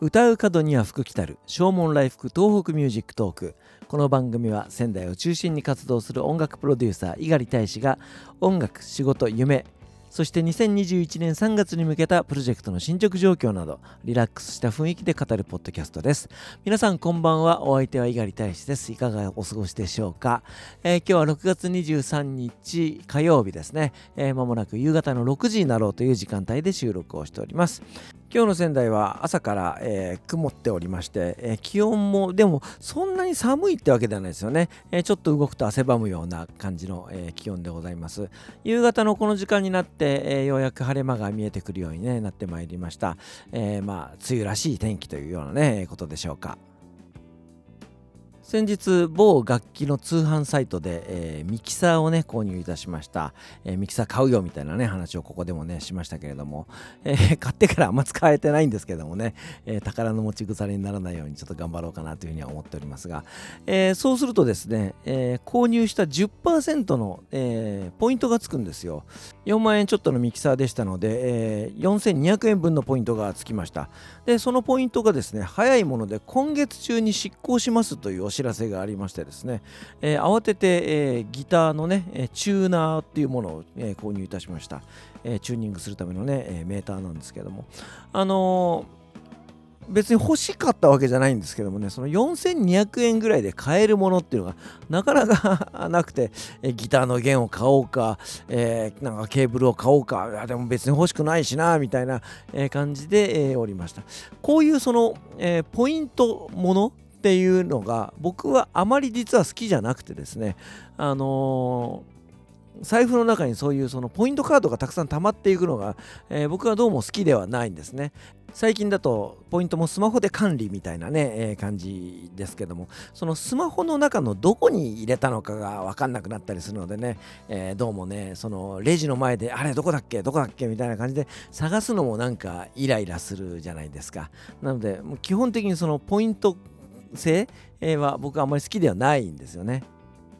唱う門には福来たる唱門来福 TOHOKU MUSIC TALK。この番組は仙台を中心に活動する音楽プロデューサー猪狩大使が音楽仕事夢。そして2021年3月に向けたプロジェクトの進捗状況などリラックスした雰囲気で語るポッドキャストです。皆さんこんばんは。お相手は猪狩大使です。いかがお過ごしでしょうか、えー、今日は6月23日火曜日ですね、えー、間もなく夕方の6時になろうという時間帯で収録をしております。今日の仙台は朝から、えー、曇っておりまして、えー、気温もでもそんなに寒いってわけではないですよね、えー、ちょっと動くと汗ばむような感じの、え気温でございます。夕方のこの時間になって、えようやく晴れ間が見えてくるように、ね、なってまいりました、えまあ梅雨らしい天気というようなねことでしょうか。先日某楽器の通販サイトで、えー、ミキサーをね購入いたしました、えー、ミキサー買うよみたいなね話をここでもねしましたけれども、えー、買ってからあんま使えてないんですけどもね、え宝の持ち腐れにならないようにちょっと頑張ろうかなというふうには思っておりますが、えそうするとですね、え購入した10%の、えポイントがつくんですよ。4万円ちょっとのミキサーでしたので、え4200円分のポイントがつきました。でそのポイントがですね早いもので今月中に執行しますというお知らせがありましてですね、えー、慌てて、えー、ギターのね、チューナーっていうものを、え購入いたしました、えチューニングするためのね、えメーターなんですけどもあの別に欲しかったわけじゃないんですけどもね、その4200円ぐらいで買えるものっていうのがなかなか なくて、えギターの弦を買おうか、えー、なんかケーブルを買おうか、いやでも別に欲しくないしな、みたいな、え感じで、えー、おりました。こういうその、えー、ポイントものっていうのが僕はあまり実は好きじゃなくてですねあのー、財布の中にそういうそのポイントカードがたくさん溜まっていくのが、えー、僕はどうも好きではないんですね。最近だとポイントもスマホで管理みたいなね、えー、感じですけどもそのスマホの中のどこに入れたのかが分かんなくなったりするのでね、えー、どうもねそのレジの前であれどこだっけどこだっけみたいな感じで探すのもなんかイライラするじゃないですかなのでもう基本的にそのポイント性は僕はあまり好きではないんですよね。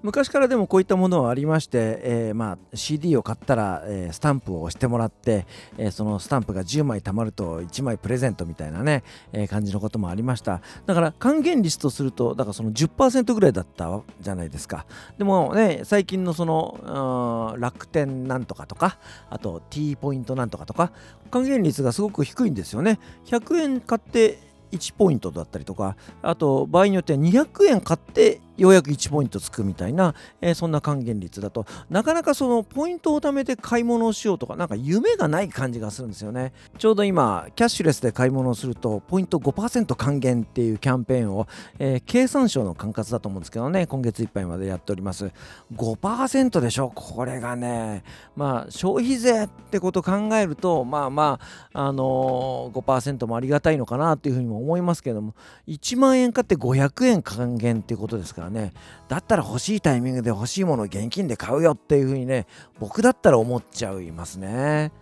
昔からでもこういったものはありまして、えー、まあ CD を買ったら、えー、スタンプを押してもらって、えー、そのスタンプが10枚貯まると1枚プレゼントみたいなね、え感じのこともありました。だから還元率とするとだからその10%ぐらいだったじゃないですか。でもね最近のその楽天なんとかとかあと T ポイントなんとかとか還元率がすごく低いんですよね。100円買って1ポイントだったりとかあと場合によっては200円買ってようやく1ポイントつくみたいな、えー、そんな還元率だと。なかなかそのポイントを貯めて買い物をしようとかなんか夢がない感じがするんですよね。ちょうど今キャッシュレスで買い物をするとポイント5%還元っていうキャンペーンを、えー、経産省の管轄だと思うんですけどね今月いっぱいまでやっております。5%でしょ？これがねまあ消費税ってこと考えるとまあまああのー、5%もありがたいのかなっていうふうにも思いますけども1万円買って500円還元っていうことですからねだったら欲しいタイミングで欲しいものを現金で買うよっていう風にね僕だったら思っちゃいますね。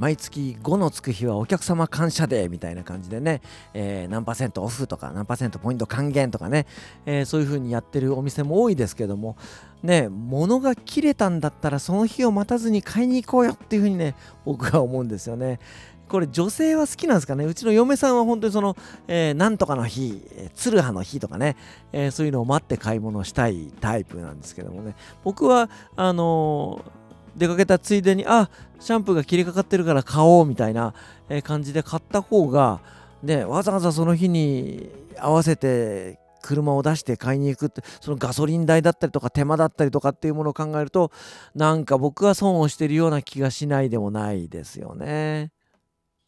毎月5のつく日はお客様感謝デーみたいな感じでね、えー、何パーセントオフとか何パーセントポイント還元とかね、えー、そういう風にやってるお店も多いですけどもね物が切れたんだったらその日を待たずに買いに行こうよっていう風にね僕は思うんですよね。これ女性は好きなんですかね？うちの嫁さんは本当にその、えー、なんとかの日、ツルハの日とかね、えー、そういうのを待って買い物したいタイプなんですけどもね、僕は、あのー、出かけたついでに、あ、シャンプーが切れかかってるから買おうみたいな感じで買った方が、ね、わざわざその日に合わせて車を出して買いに行くってそのガソリン代だったりとか手間だったりとかっていうものを考えるとなんか僕は損をしてるような気がしないでもないですよね。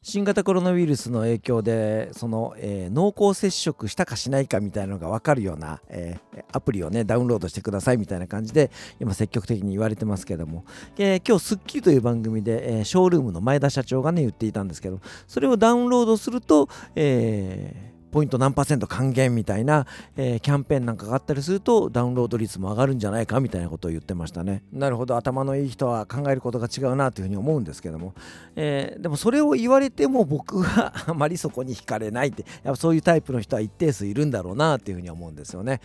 新型コロナウイルスの影響でその、えー、濃厚接触したかしないかみたいなのが分かるような、えー、アプリをねダウンロードしてくださいみたいな感じで今積極的に言われてますけども、えー、今日『スッキリ』という番組で、えショールームの前田社長がね言っていたんですけどそれをダウンロードすると、えーポイント何パーセント還元みたいな、えー、キャンペーンなんかがあったりするとダウンロード率も上がるんじゃないかみたいなことを言ってましたね。なるほど頭のいい人は考えることが違うなというふうに思うんですけども、えー、でもそれを言われても僕はあまりそこに惹かれないってやっぱそういうタイプの人は一定数いるんだろうなというふうに思うんですよね。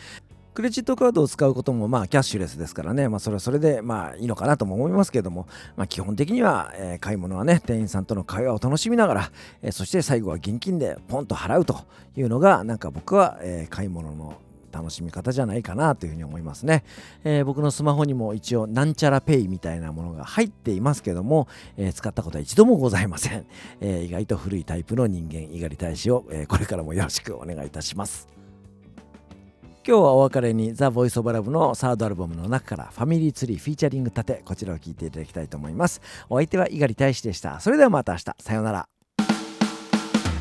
クレジットカードを使うこともまあキャッシュレスですからね、まあ、それはそれでまあいいのかなとも思いますけども、まあ、基本的には、えー、買い物はね店員さんとの会話を楽しみながら、えー、そして最後は現金でポンと払うというのがなんか僕は、えー、買い物の楽しみ方じゃないかなというふうに思いますね、えー、僕のスマホにも一応なんちゃらペイみたいなものが入っていますけども、えー、使ったことは一度もございません、えー、意外と古いタイプの人間猪狩大使を、えこれからもよろしくお願いいたします。今日はお別れにザ・ボイス・オブ・ラブのサードアルバムの中からファミリーツリーフィーチャリング立てこちらを聴いていただきたいと思います。お相手は猪狩大使でした。それではまた明日。さようなら。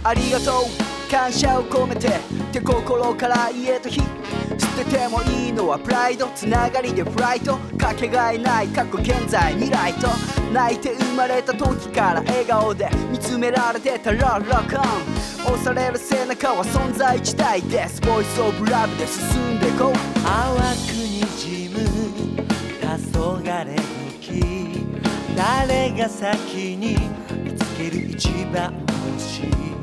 ありがとう感謝を込めてって心から言えと日捨ててもいいのはプライドつながりでフライトかけがえない過去現在未来と泣いて生まれた時から笑顔で見つめられてたらロックオン。押される背中は存在自体です。ボイスオブラブで進んでこう。淡くにじむ黄昏時誰が先に見つける一番星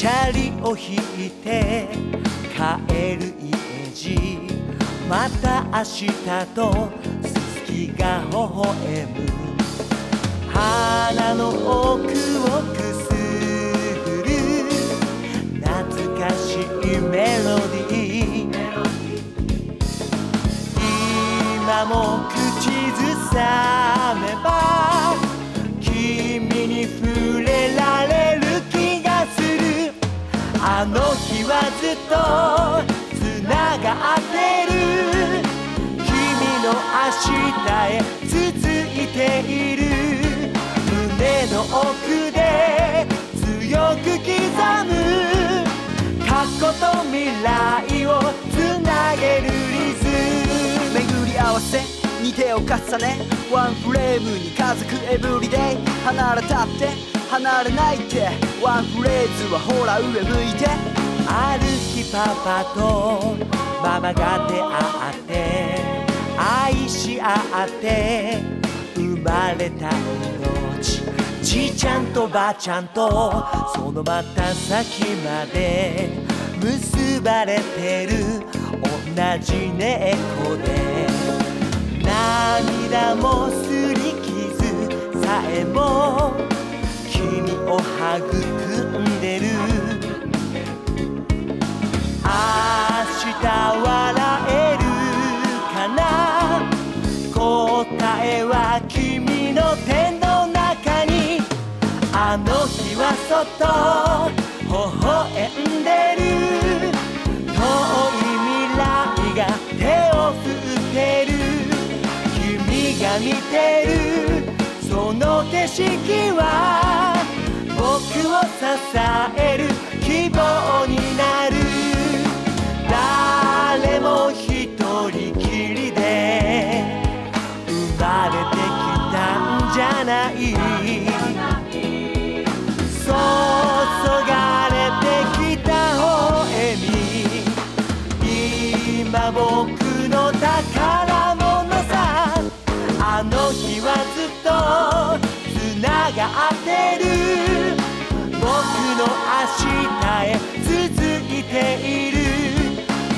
チャリを引いて帰る家路また明日とすすきが微笑む。鼻の奥をくすあの日はずっとつながってる君の明日へ続いている胸の奥で強く刻む過去と未来をつなげるリズム。巡り合わせに手を重ねワンフレームに家族エブリデイ離れたって離れないって。ワンフレーズはほら上向いて。ある日パパとママが出会って。愛し合って。生まれた命。じいちゃんとばあちゃんとそのまた先まで。結ばれてる。同じ猫で。涙育んでる。明日笑えるかな？答えは君の手の中に。あの日はそっと微笑んでる。遠い未来が手を振ってる。君が見てる。その景色はを支える希望になる。誰も一人きりで生まれてきたんじゃない。注がれてきた微笑み。今僕の宝物さ。あの日はずっとつながってる。の明日へ続いている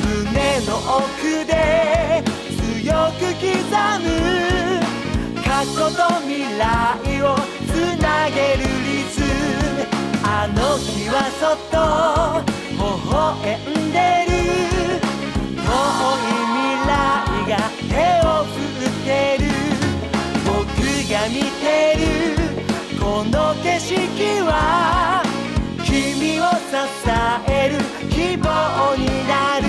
胸の奥で強く刻む過去と未来をつなげるリズムあの日はそっと微笑んでる遠い未来が手を振ってる僕が見てるこの景色はえる希望になる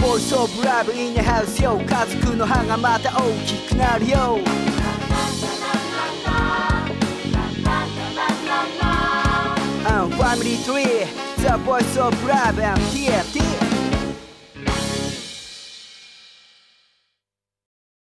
ボイスオブラブインハウスよ家族の歯がまた大きくなるよファミリートリー The Voice of Love and TNT